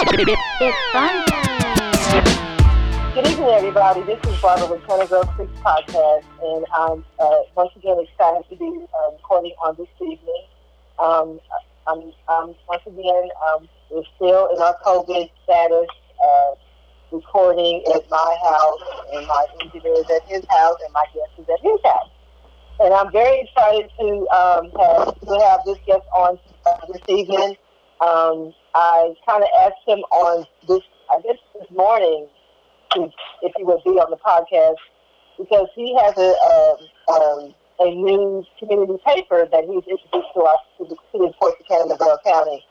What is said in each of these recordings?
Good evening, everybody. This is Barbara with Turner Grove Creek Podcast, and I'm uh, once again excited to be uh, recording on this evening. Um, I'm, I'm once again um, we're still in our COVID status, uh, recording at my house, and my engineer is at his house, and my guest is at his house. And I'm very excited to um, have to have this guest on uh, this evening. Um, I kind of asked him on this, I guess this morning, if he would be on the podcast because he has a um, um, a news community paper that he's introduced to us to the city of Corsicana, Bell County.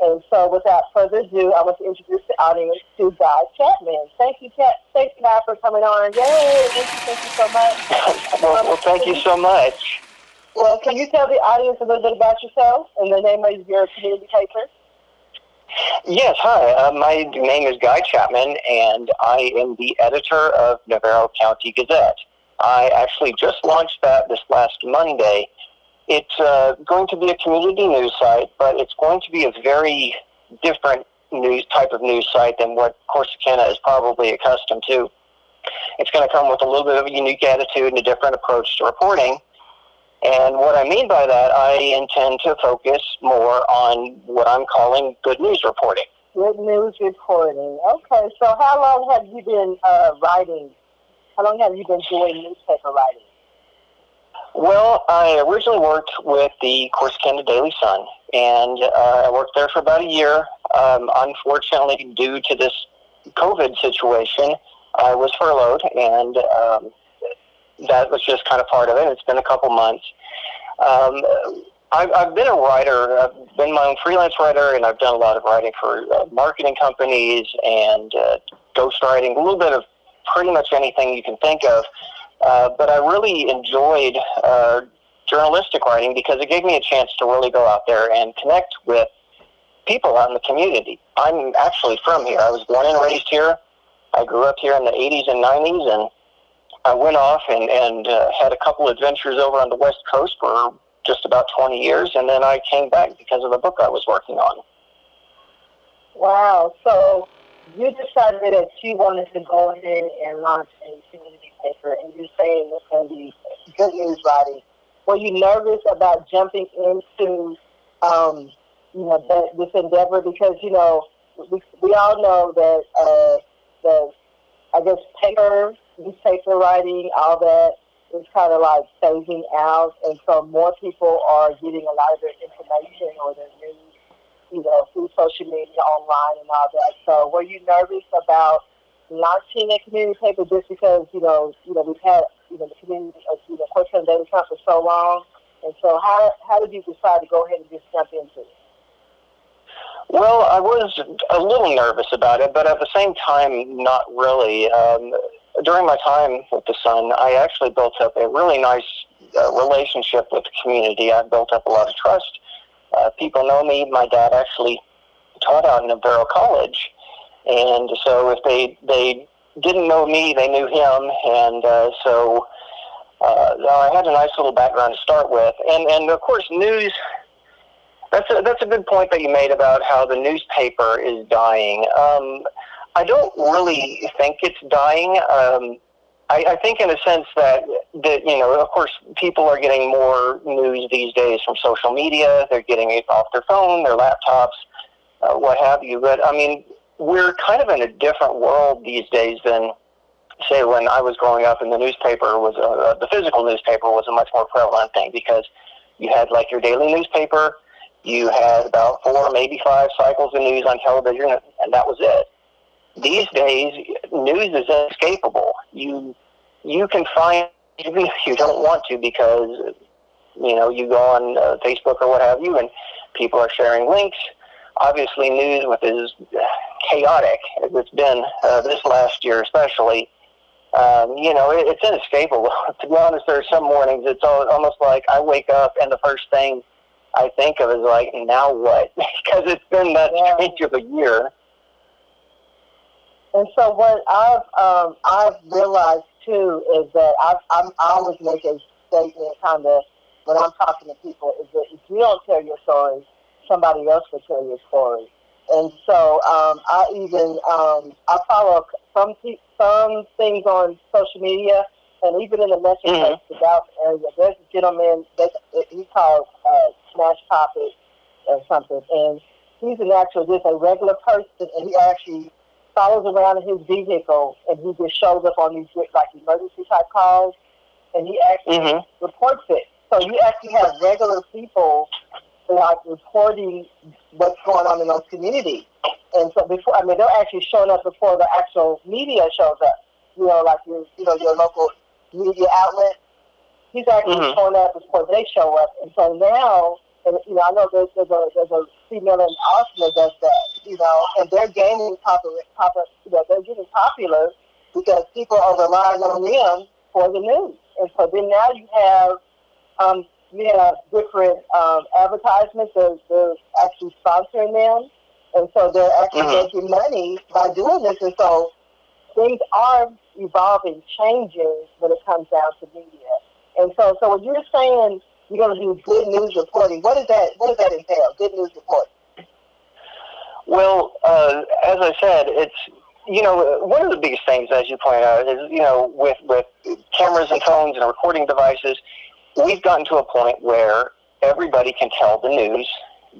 And so, without further ado, I want to introduce the audience to Guy Chapman. Thank you, Chap. Thank you, Guy, for coming on. Yay! Thank you, thank you so much. well, well, thank you so much. Well, can you tell the audience a little bit about yourself and the name of your community paper? Yes, hi. Uh, my name is Guy Chapman, and I am the editor of Navarro County Gazette. I actually just launched that this last Monday. It's uh, going to be a community news site, but it's going to be a very different news type of news site than what Corsicana is probably accustomed to. It's going to come with a little bit of a unique attitude and a different approach to reporting. And what I mean by that, I intend to focus more on what I'm calling good news reporting. Good news reporting. Okay, so how long have you been uh, writing? How long have you been doing newspaper writing? Well, I originally worked with the Corsicana Daily Sun, and uh, I worked there for about a year. Um, unfortunately, due to this COVID situation, I was furloughed, and um, that was just kind of part of it. It's been a couple months. Um, I've, I've been a writer. I've been my own freelance writer, and I've done a lot of writing for uh, marketing companies and uh, ghostwriting, a little bit of pretty much anything you can think of. Uh, but I really enjoyed uh, journalistic writing because it gave me a chance to really go out there and connect with people out in the community. I'm actually from here. I was born and raised here. I grew up here in the 80s and 90s, and I went off and, and uh, had a couple adventures over on the West Coast for just about 20 years, and then I came back because of the book I was working on. Wow. So you decided that you wanted to go ahead and launch a community paper, and you're saying it's going to be good news writing. Were you nervous about jumping into, um, you know, that, this endeavor? Because you know, we, we all know that uh, the, I guess, paper, newspaper writing, all that is kind of like phasing out, and so more people are getting a lot of their information or their news you know, through social media, online, and all that. So, were you nervous about launching a community paper just because you know, you know, we've had you know the community, uh, you know, Corsicana Daily Sun for so long, and so how how did you decide to go ahead and just jump into it? Well, I was a little nervous about it, but at the same time, not really. Um, during my time with the Sun, I actually built up a really nice uh, relationship with the community. I built up a lot of trust uh, people know me. My dad actually taught out in Navarro College, and so if they they didn't know me, they knew him, and uh, so uh, I had a nice little background to start with, and and of course news. That's a, that's a good point that you made about how the newspaper is dying. Um, I don't really think it's dying. Um, I, I think in a sense that that you know, of course, people are getting more news these days from social media. They're getting it off their phone, their laptops, uh, what have you. But I mean, we're kind of in a different world these days than say when I was growing up, and the newspaper was uh, the physical newspaper was a much more prevalent thing because you had like your daily newspaper, you had about four, maybe five cycles of news on television, and that was it these days, news is inescapable. You you can find even if you don't want to because you know you go on uh, Facebook or what have you, and people are sharing links. Obviously, news with as chaotic as it's been uh, this last year, especially. Um, you know, it, it's inescapable. to be honest, there are some mornings it's all, almost like I wake up and the first thing I think of is like, now what? because it's been that strange of a year. And so what I've um, I've realized too is that I've, I'm, I always make a statement kind of when I'm talking to people is that if you don't tell your story, somebody else will tell your story. And so um, I even um, I follow some some things on social media, and even in the Metroplex, mm-hmm. the Dallas area, there's a gentleman that he calls uh, Smash Topic or something, and he's an actual just a regular person, and he actually follows around in his vehicle, and he just shows up on these like emergency type calls, and he actually mm-hmm. reports it. So you actually have regular people like reporting what's going on in those communities. And so before, I mean, they're actually showing up before the actual media shows up. You know, like your, you know, your local media outlet. He's actually mm-hmm. showing up before they show up. And so now, and you know, I know there's, there's a there's a female in Austin does that. You know, and they're gaining popular, popular, you know, they're getting popular because people are relying on them for the news. And so then now you have um, you have different um, advertisements. They're, they're actually sponsoring them, and so they're actually mm-hmm. making money by doing this. And so things are evolving, changing when it comes down to media. And so, so when you're saying you're going to do good news reporting, what does that what does that entail? Good news reporting. Well, uh, as I said, it's you know one of the biggest things, as you point out, is you know with with cameras and phones and recording devices we've gotten to a point where everybody can tell the news,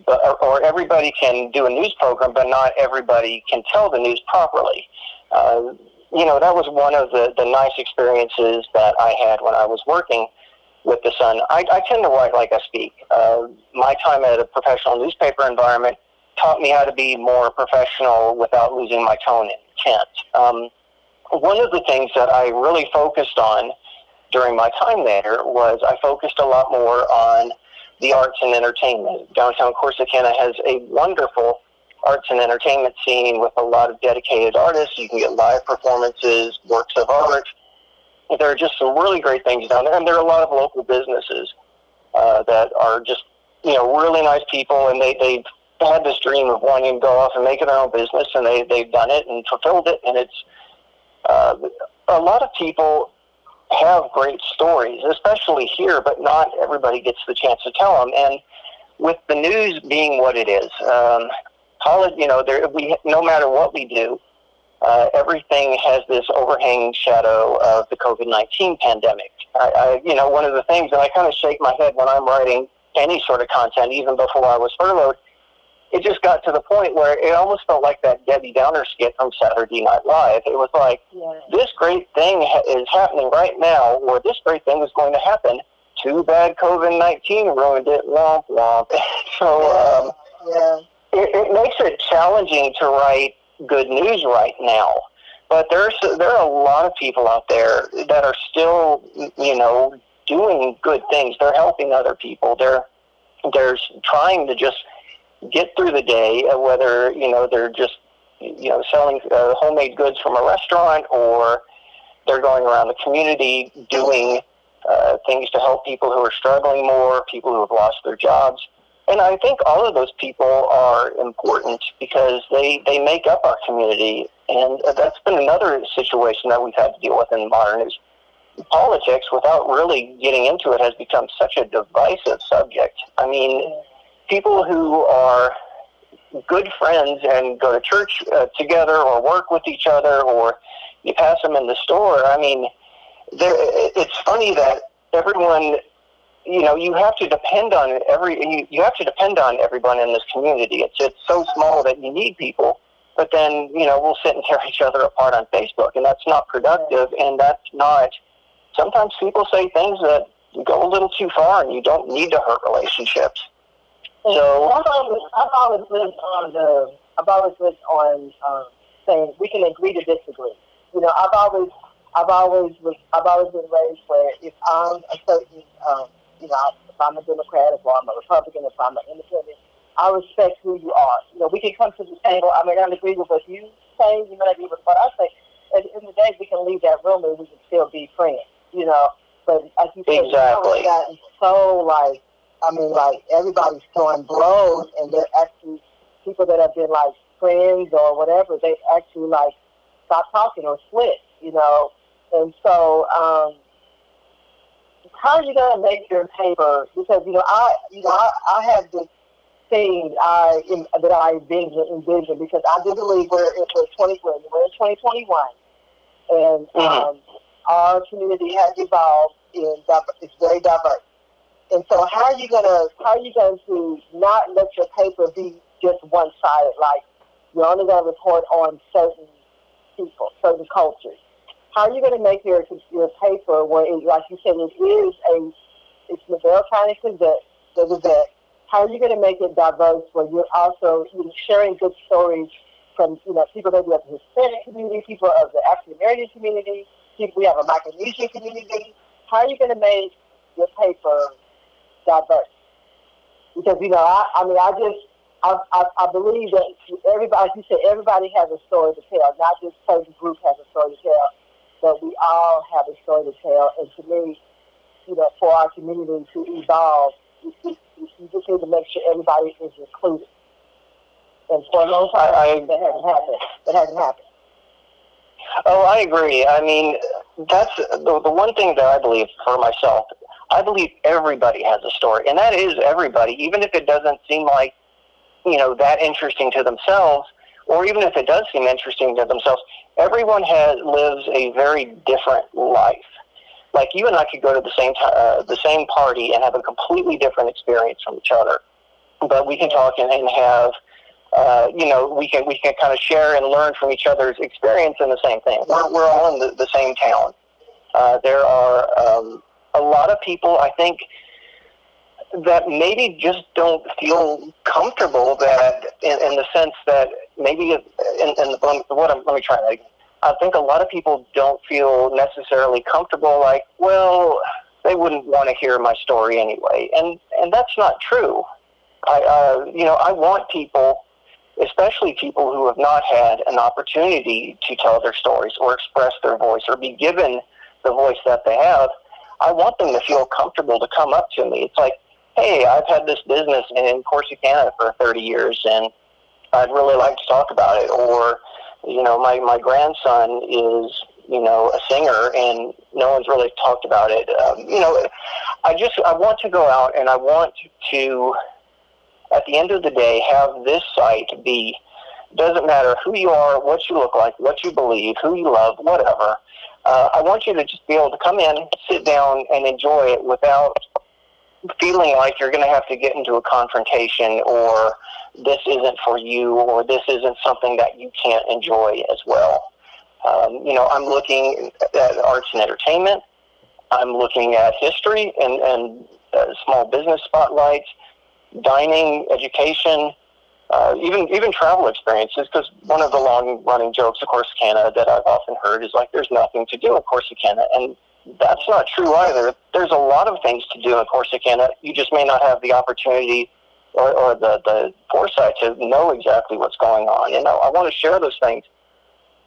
but, or, everybody can do a news program, but not everybody can tell the news properly. Uh, you know, that was one of the, the nice experiences that I had when I was working with the Sun. I, I tend to write like I speak. Uh, my time at a professional newspaper environment taught me how to be more professional without losing my tone and intent. Um, one of the things that I really focused on during my time there was I focused a lot more on the arts and entertainment. Downtown Corsicana has a wonderful arts and entertainment scene with a lot of dedicated artists. You can get live performances, works of art. There are just some really great things down there, and there are a lot of local businesses uh, that are just, you know, really nice people, and they they've had this dream of wanting to go off and make their own business, and they they've done it and fulfilled it, and it's uh, a lot of people have great stories, especially here, but not everybody gets the chance to tell them. And with the news being what it is, um, college, you know, there, we, no matter what we do, uh, everything has this overhanging shadow of the COVID 19 pandemic. I, I, you know, one of the things, and I kind of shake my head when I'm writing any sort of content, even before I was furloughed, it just got to the point where it almost felt like that Debbie Downer skit from Saturday Night Live. It was like, yeah. this great thing ha- is happening right now, or this great thing is going to happen. Too bad COVID 19 ruined it. Womp womp. so, um, yeah. It, it makes it challenging to write good news right now. But there's there are a lot of people out there that are still, you know, doing good things. They're helping other people. They're they're trying to just get through the day, uh, whether you know they're just you know selling uh, homemade goods from a restaurant or they're going around the community doing uh, things to help people who are struggling more, people who have lost their jobs. And I think all of those people are important because they, they make up our community. And that's been another situation that we've had to deal with in modern is politics, without really getting into it, has become such a divisive subject. I mean, people who are good friends and go to church uh, together or work with each other or you pass them in the store. I mean, it's funny that everyone, you know, you have to depend on every, you, you have to depend on everyone in this community. It's, it's so small that you need people, but then, you know, we'll sit and tear each other apart on Facebook and that's not productive and that's not, sometimes people say things that go a little too far and you don't need to hurt relationships. So I've always, I've always lived on the, I've always lived on um, saying we can agree to disagree. You know, I've always, I've always was, I've always been raised where if I'm a certain, um, you know, if I'm a Democrat, if I'm a Republican, if I'm an independent, I respect who you are. You know, we can come to the table. I may not agree with what you say, you may not agree with what I say. At the end of the day, we can leave that room and we can still be friends. You know, but as you said, exactly. it's gotten so like I mean, like everybody's throwing blows, and they're actually people that have been like friends or whatever. They actually like stop talking or split, you know. And so, um, how are you gonna make your paper? Because you know, I you know I, I have this thing I that I envision, envision because I do believe we're in we're 20 we're in 2021, and Mhm. um, our community has evolved in it's very diverse. And so, how are you gonna how are you going to not let your paper be just one sided? Like you're only going to report on certain people, certain cultures. How are you going to make your your paper where, it, like you said, it is a it's Navarro County Gazette, the Gazette. How are you going to make it diverse where you're also you know, sharing good stories from you know people maybe of the Hispanic community, people of the African American community, people we have a Micronesian community. How are you going to make your paper diverse? Because you know, I, I mean, I just I, I, I believe that everybody, you said, everybody has a story to tell. Not just certain group has a story to tell, but we all have a story to tell. And to me, you know, for our community to evolve, you, just need to make sure everybody is included. And for a long time, I- I- that hasn't happened. That hasn't happened. Oh, I agree. I mean, that's the, the one thing that I believe for myself. I believe everybody has a story, and that is everybody, even if it doesn't seem like, you know, that interesting to themselves, or even if it does seem interesting to themselves. Everyone has lives a very different life. Like you and I could go to the same ti uh, the same party and have a completely different experience from each other, but we can talk and, and have uh, you know, we can we can kind of share and learn from each other's experience in the same thing. We're we're all in the, the same town. Uh, there are um, a lot of people, I think, that maybe just don't feel comfortable that in, in the sense that maybe in, in what I'm, let me try that again. I think a lot of people don't feel necessarily comfortable. Like, well, they wouldn't want to hear my story anyway, and and that's not true. I uh, you know I want people especially people who have not had an opportunity to tell their stories or express their voice or be given the voice that they have, I want them to feel comfortable to come up to me. It's like, hey, I've had this business in Corsicana for 30 years and I'd really like to talk about it. Or, you know, my, my grandson is, you know, a singer and no one's really talked about it. Um, you know, I just, I want to go out and I want to at the end of the day, have this site be doesn't matter who you are, what you look like, what you believe, who you love, whatever. Uh, I want you to just be able to come in, sit down, and enjoy it without feeling like you're going to have to get into a confrontation or this isn't for you or this isn't something that you can't enjoy as well. Um, you know, I'm looking at arts and entertainment. I'm looking at history and, and uh, small business spotlights dining, education, uh, even even travel experiences. Because one of the long running jokes of Corsicana that I've often heard is like, "There's nothing to do in Corsicana," and that's not true either. There's a lot of things to do in Corsicana. You just may not have the opportunity or, or the the foresight to know exactly what's going on. You know, I want to share those things,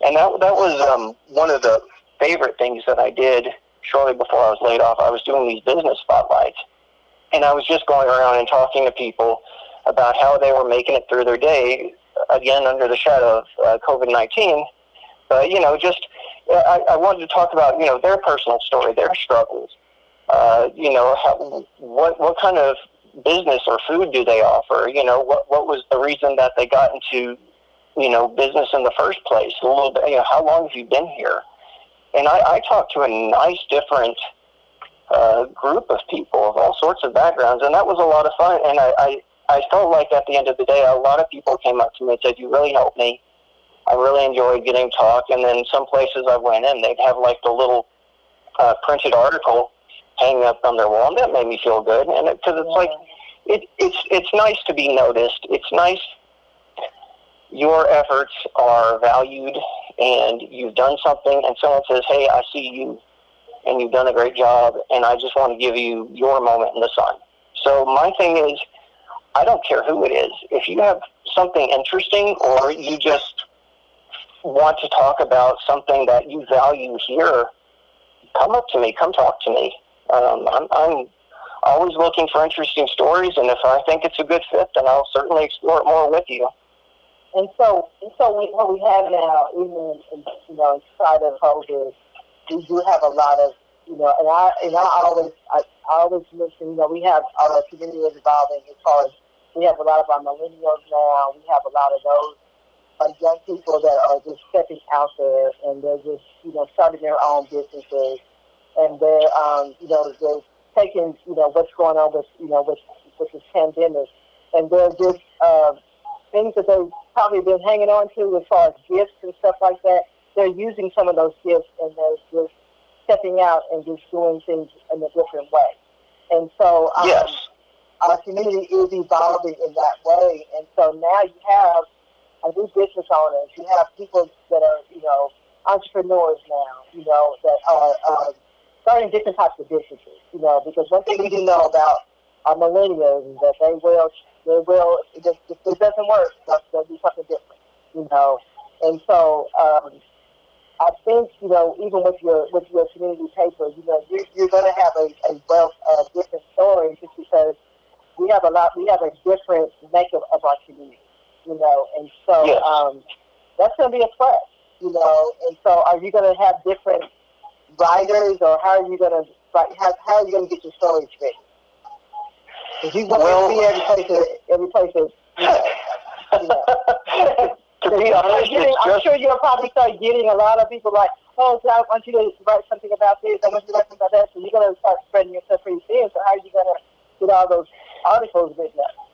and that that was um, one of the favorite things that I did shortly before I was laid off. I was doing these business spotlights and I was just going around and talking to people about how they were making it through their day, again under the shadow of uh, COVID nineteen. But you know, just I, I wanted to talk about you know their personal story, their struggles. Uh, you know, how, what what kind of business or food do they offer? You know, what what was the reason that they got into you know business in the first place? A little bit. You know, how long have you been here? And I, I talked to a nice different uh, group of people of all sorts of backgrounds, and that was a lot of fun. And I, I, I felt like at the end of the day, a lot of people came up to me and said, "You really helped me. I really enjoyed getting talk." And then some places I went in, they'd have like the little uh, printed article hanging up on their wall, and that made me feel good. And because it, it's like it, it's it's nice to be noticed. It's nice. Your efforts are valued, and you've done something, and someone says, "Hey, I see you." and you've done a great job, and I just want to give you your moment in the sun. So my thing is, I don't care who it is. If you have something interesting or you just want to talk about something that you value here, come up to me. Come talk to me. Um, I'm, I'm always looking for interesting stories, and if I think it's a good fit, then I'll certainly explore it more with you. And so, and so we, what we have now, even you know, in spite of COVID, we do have a lot of, you know, and I and I always I, I always mention, you know, we have our community is evolving as far as we have a lot of our millennials now. We have a lot of those uh, young people that are just stepping out there and they're just, you know, starting their own businesses. And they're, um, you know, they're taking, you know, what's going on with, you know, with, with this pandemic. And they're just uh, things that they've probably been hanging on to as far as gifts and stuff like that. They're using some of those gifts and they're just stepping out and just doing things in a different way. And so um, yes. our community is evolving in that way. And so now you have a new business owners. You have people that are, you know, entrepreneurs now, you know, that are uh, starting different types of businesses, you know, because one thing we do know about our millennials is that they will, they will, if it doesn't work, they'll, do something different, you know. And so um, I think, you know, even with your with your community paper, you know, you're, you're going to have a, a wealth of different stories just because we have a lot, we have a different makeup of our community you know, and so yes. um, that's going to be a plus, you know. And so, are you going to have different writers, or how are you going to how, how are you going to get your stories written? Because you want well, to be every place, every place. That, you know, to be honest, getting, I'm just, sure you'll probably start getting a lot of people like, oh, so I want you to write something about this. I want you to write something about that. So you're going to start spreading yourself pretty thin. So how are you going to get all those articles written up?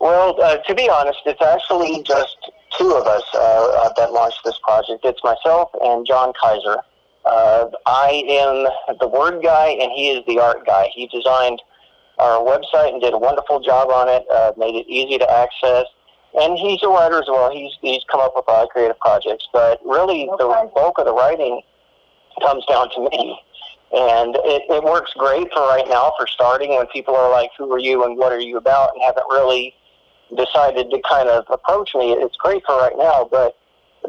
Well, uh, to be honest, it's actually just two of us uh, uh, that launched this project. It's myself and John Kaiser. Uh, I am the word guy, and he is the art guy. He designed our website and did a wonderful job on it, uh, made it easy to access. And he's a writer as well. He's he's come up with a lot of creative projects, but really okay. the bulk of the writing comes down to me. And it, it works great for right now for starting when people are like, who are you and what are you about and haven't really decided to kind of approach me. It's great for right now, but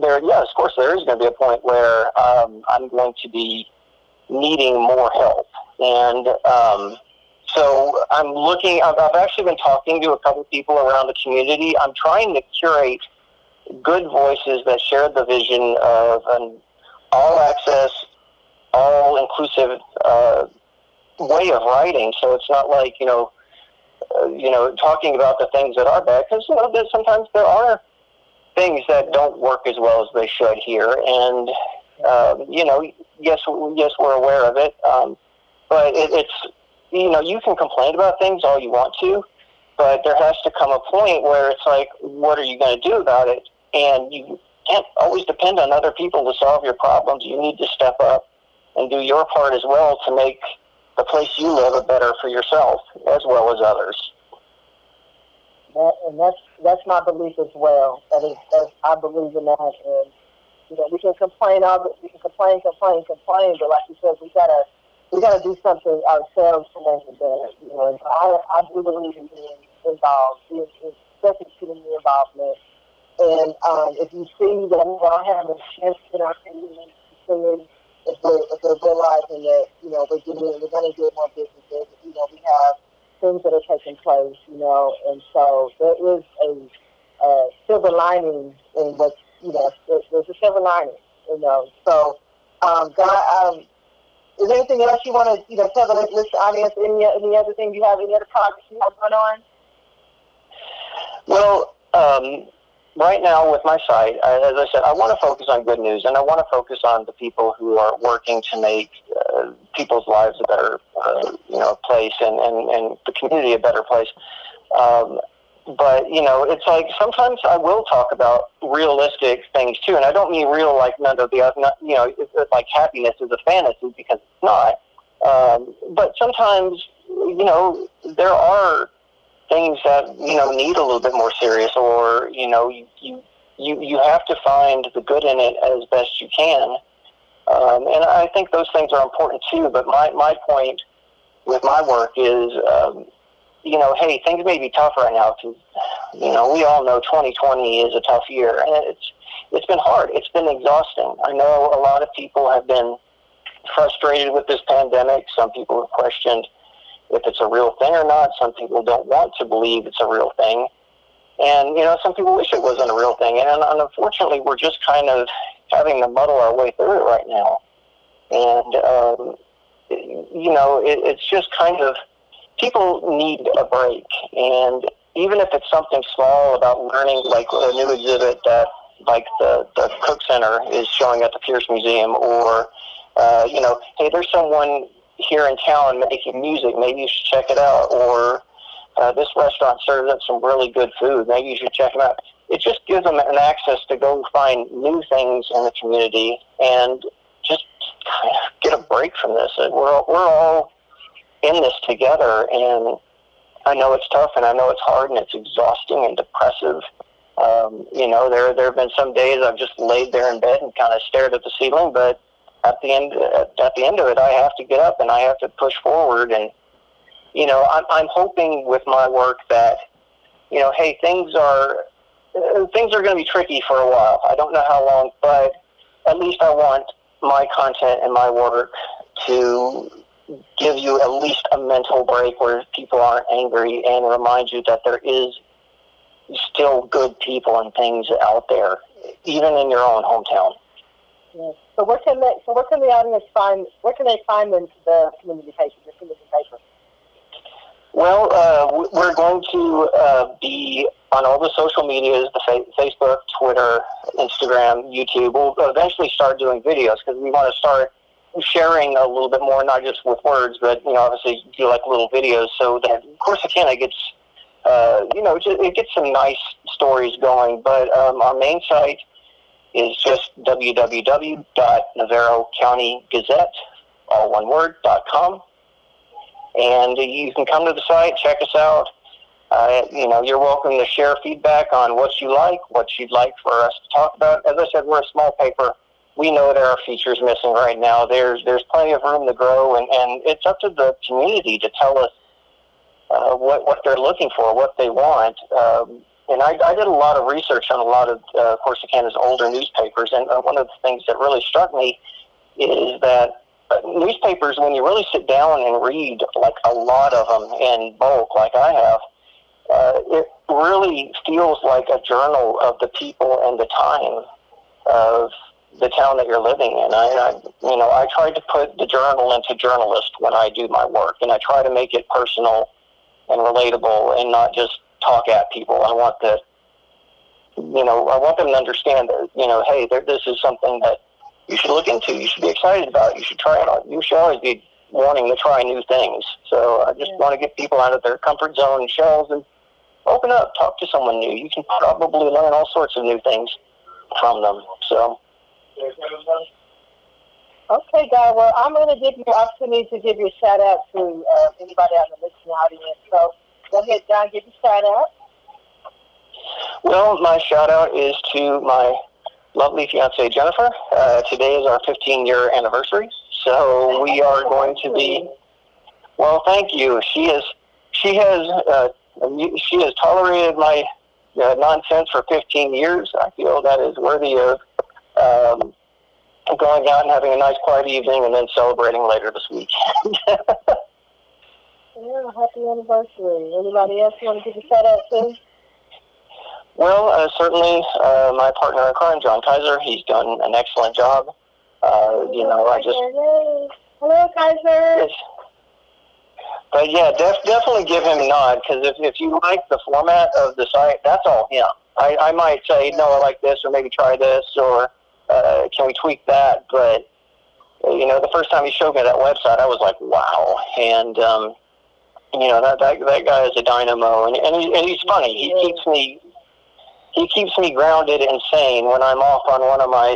there, yes, of course, there is going to be a point where um, I'm going to be needing more help. And um, so I'm looking, I've, I've actually been talking to a couple people around the community. I'm trying to curate good voices that share the vision of an all access all inclusive uh, way of writing. So it's not like you know, uh, you know, talking about the things that are bad because you know that sometimes there are things that don't work as well as they should here, and um, you know, yes, yes, we're aware of it, um, but it, it's you know, you can complain about things all you want to, but there has to come a point where it's like, what are you going to do about it? And you can't always depend on other people to solve your problems. You need to step up and do your part as well to make the place you live a better for yourself as well as others. That, and that's that's my belief as well. That is, that I believe in that. And you know, we can complain all the, we can complain, complain, complain, but like you said, we gotta we gotta do something ourselves to make it better. You know, and I I do believe in being involved, in, in especially community involvement. And um, if you see that we are having a shift in our community, if they're, if they're realizing that, you know, we're getting, we're going to get more businesses, you know, we have things that are taking place, you know, and so there is a uh, silver lining in what, you know, there's a silver lining, you know. So, um, God, um, is there anything else you want to, you know, tell the listening audience? Any, any other thing you have, any other projects you have going on? Well, um, right now with my site, as I said, I want to focus on good news, and I want to focus on the people who are working to make uh, people's lives a better, uh, you know, place, and, and, and the community a better place. Um, but you know, it's like sometimes I will talk about realistic things too, and I don't mean real like none of the other, you know, it's, it's like happiness is a fantasy because it's not. Um, but sometimes, you know, there are things that you know need a little bit more serious, or you know you you you, have to find the good in it as best you can. Um, and I think those things are important too. But my my point with my work is, um, you know, hey, things may be tough right now because you know we all know 2020 is a tough year, and it's it's been hard. It's been exhausting. I know a lot of people have been frustrated with this pandemic. Some people have questioned if it's a real thing or not. Some people don't want to believe it's a real thing. And, you know, some people wish it wasn't a real thing. And, and unfortunately, we're just kind of having to muddle our way through it right now. And, um, you know, it, it's just kind of, people need a break. And even if it's something small about learning, like a new exhibit that, like the the Cook Center is showing at the Pearce Museum, or uh, you know, hey, there's someone here in town making music. Maybe you should check it out. Or uh, this restaurant serves up some really good food. Maybe you should check them out. It just gives them an access to go find new things in the community and just kind of get a break from this. We're we're all in this together, and I know it's tough, and I know it's hard, and it's exhausting and depressive. Um, you know, there there have been some days I've just laid there in bed and kind of stared at the ceiling, but at the end at the end of it, I have to get up and I have to push forward. And you know, I'm I'm hoping with my work that you know, hey, things are things are going to be tricky for a while. I don't know how long, but at least I want my content and my work to give you at least a mental break where people aren't angry and remind you that there is still good people and things out there, even in your own hometown. Yes. So where can they? So where can the audience find? Where can they find the, the community paper? The community paper. Well, uh, we're going to uh, be on all the social medias: the fa- Facebook, Twitter, Instagram, YouTube. We'll eventually start doing videos because we want to start sharing a little bit more, not just with words, but you know, obviously do like little videos, so that Corsicana gets, uh, you know, it gets some nice stories going. But um, our main site is just www.navarro-county-gazette, all one word, com. And you can come to the site, check us out. Uh, you know, you're welcome to share feedback on what you like, what you'd like for us to talk about. As I said, we're a small paper. We know there are features missing right now. There's there's plenty of room to grow, and, and it's up to the community to tell us uh, what what they're looking for, what they want. Um, and I, I did a lot of research on a lot of uh, Corsicana's older newspapers, and uh, one of the things that really struck me is that uh, newspapers, when you really sit down and read like a lot of them in bulk, like I have, uh, it really feels like a journal of the people and the time of the town that you're living in. I, I, you know, I try to put the journal into journalist when I do my work, and I try to make it personal and relatable, and not just talk at people. I want to, you know, I want them to understand that, you know, hey, there, this is something that you should look into. You should be excited about. You should try it out. You should always be wanting to try new things. So I just yeah. want to get people out of their comfort zone shells and open up, talk to someone new. You can probably learn all sorts of new things from them. So. Okay, guy. Well, I'm going to give you opportunity to give your shout out to uh, anybody out in the listening audience. So Go ahead, John. Give your shout out. Well, my shout out is to my lovely fiance Jennifer. Uh, today is our 15 year anniversary, so we are going to be. Well, thank you. She is. She has. Uh, she has tolerated my uh, nonsense for 15 years. I feel that is worthy of um, going out and having a nice quiet evening and then celebrating later this week. Yeah, happy anniversary. Anybody else want to give a shout out to? Well, uh, certainly uh, my partner in crime, John Kaiser. He's done an excellent job. Uh, you know, I just. Hello, Kaiser. Yes. But yeah, def- definitely give him a nod because if, if you like the format of the site, that's all him. I, I might say, no, I like this, or maybe try this, or uh, can we tweak that? But, you know, the first time he showed me that website, I was like, wow. And, um, you know that that that guy is a dynamo, and and, he, and he's funny. He keeps me he keeps me grounded and sane when I'm off on one of my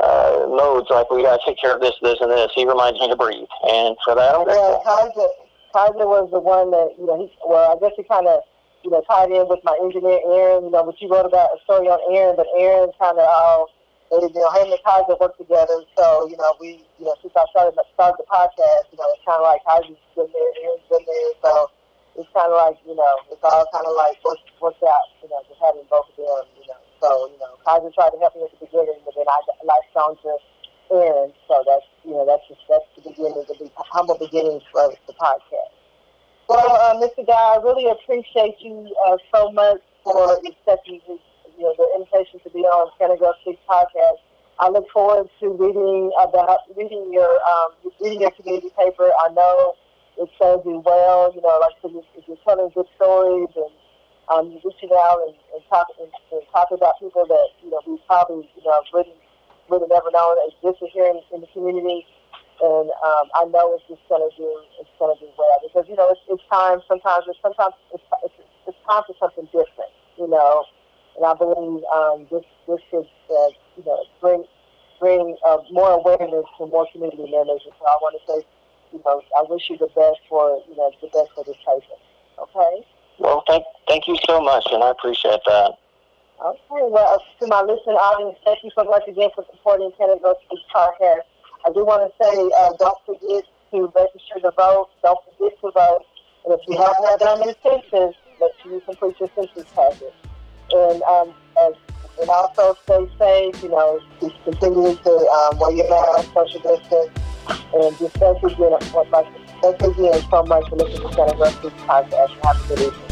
uh, modes. Like we got to take care of this, this, and this. He reminds me to breathe, and for that, I'm grateful. Yeah, Kaiser, Kaiser was the one that you know. He well, I guess he kind of you know tied in with my engineer Aaron. You know, but you wrote about a story on Aaron, but Aaron kind of all they, you know, him and Kaiser work together. So, you know, we, you know, since I started, started the podcast, you know, it's kind of like Kaiser's been there, Aaron's been there. So it's kind of like, you know, it's all kind of like worked, worked out, you know, just having both of them, you know. So, you know, Kaiser tried to help me at the beginning, but then I latched on to Aaron. So that's, you know, that's just, that's the beginning, the humble beginnings for the podcast. Well, uh, Mr. Guy, I really appreciate you uh, so much for accepting you know, the invitation to be on Canada Speaks podcast. I look forward to reading about reading your um, reading your community paper. I know it serves you well. You know, like if you're telling good stories and um, reaching out and, and talking and, and talking about people that you know we probably you know really really never known existed here in, in the community. And um, I know it's just gonna do it's gonna do well because you know it's, it's time. Sometimes it's sometimes it's, it's it's time for something different. You know, and I believe um, this this should uh, you know bring bring uh, more awareness to more community members. And so I want to say, you know, I wish you the best for you know the best for this patient. Okay. Well, thank thank you so much, and I appreciate that. Okay. Well, to my listening audience, thank you so much again for supporting Tenant Go Speak podcast. I do want to say, uh, don't forget to register to vote. Don't forget to vote. And if you haven't done your census, make sure you complete your census packet. And um, and, and also stay safe. You know, continue to um, wear your mask, social distance, and just thank you again, thank you again so much for listening to Go Speak podcast. Have a good evening.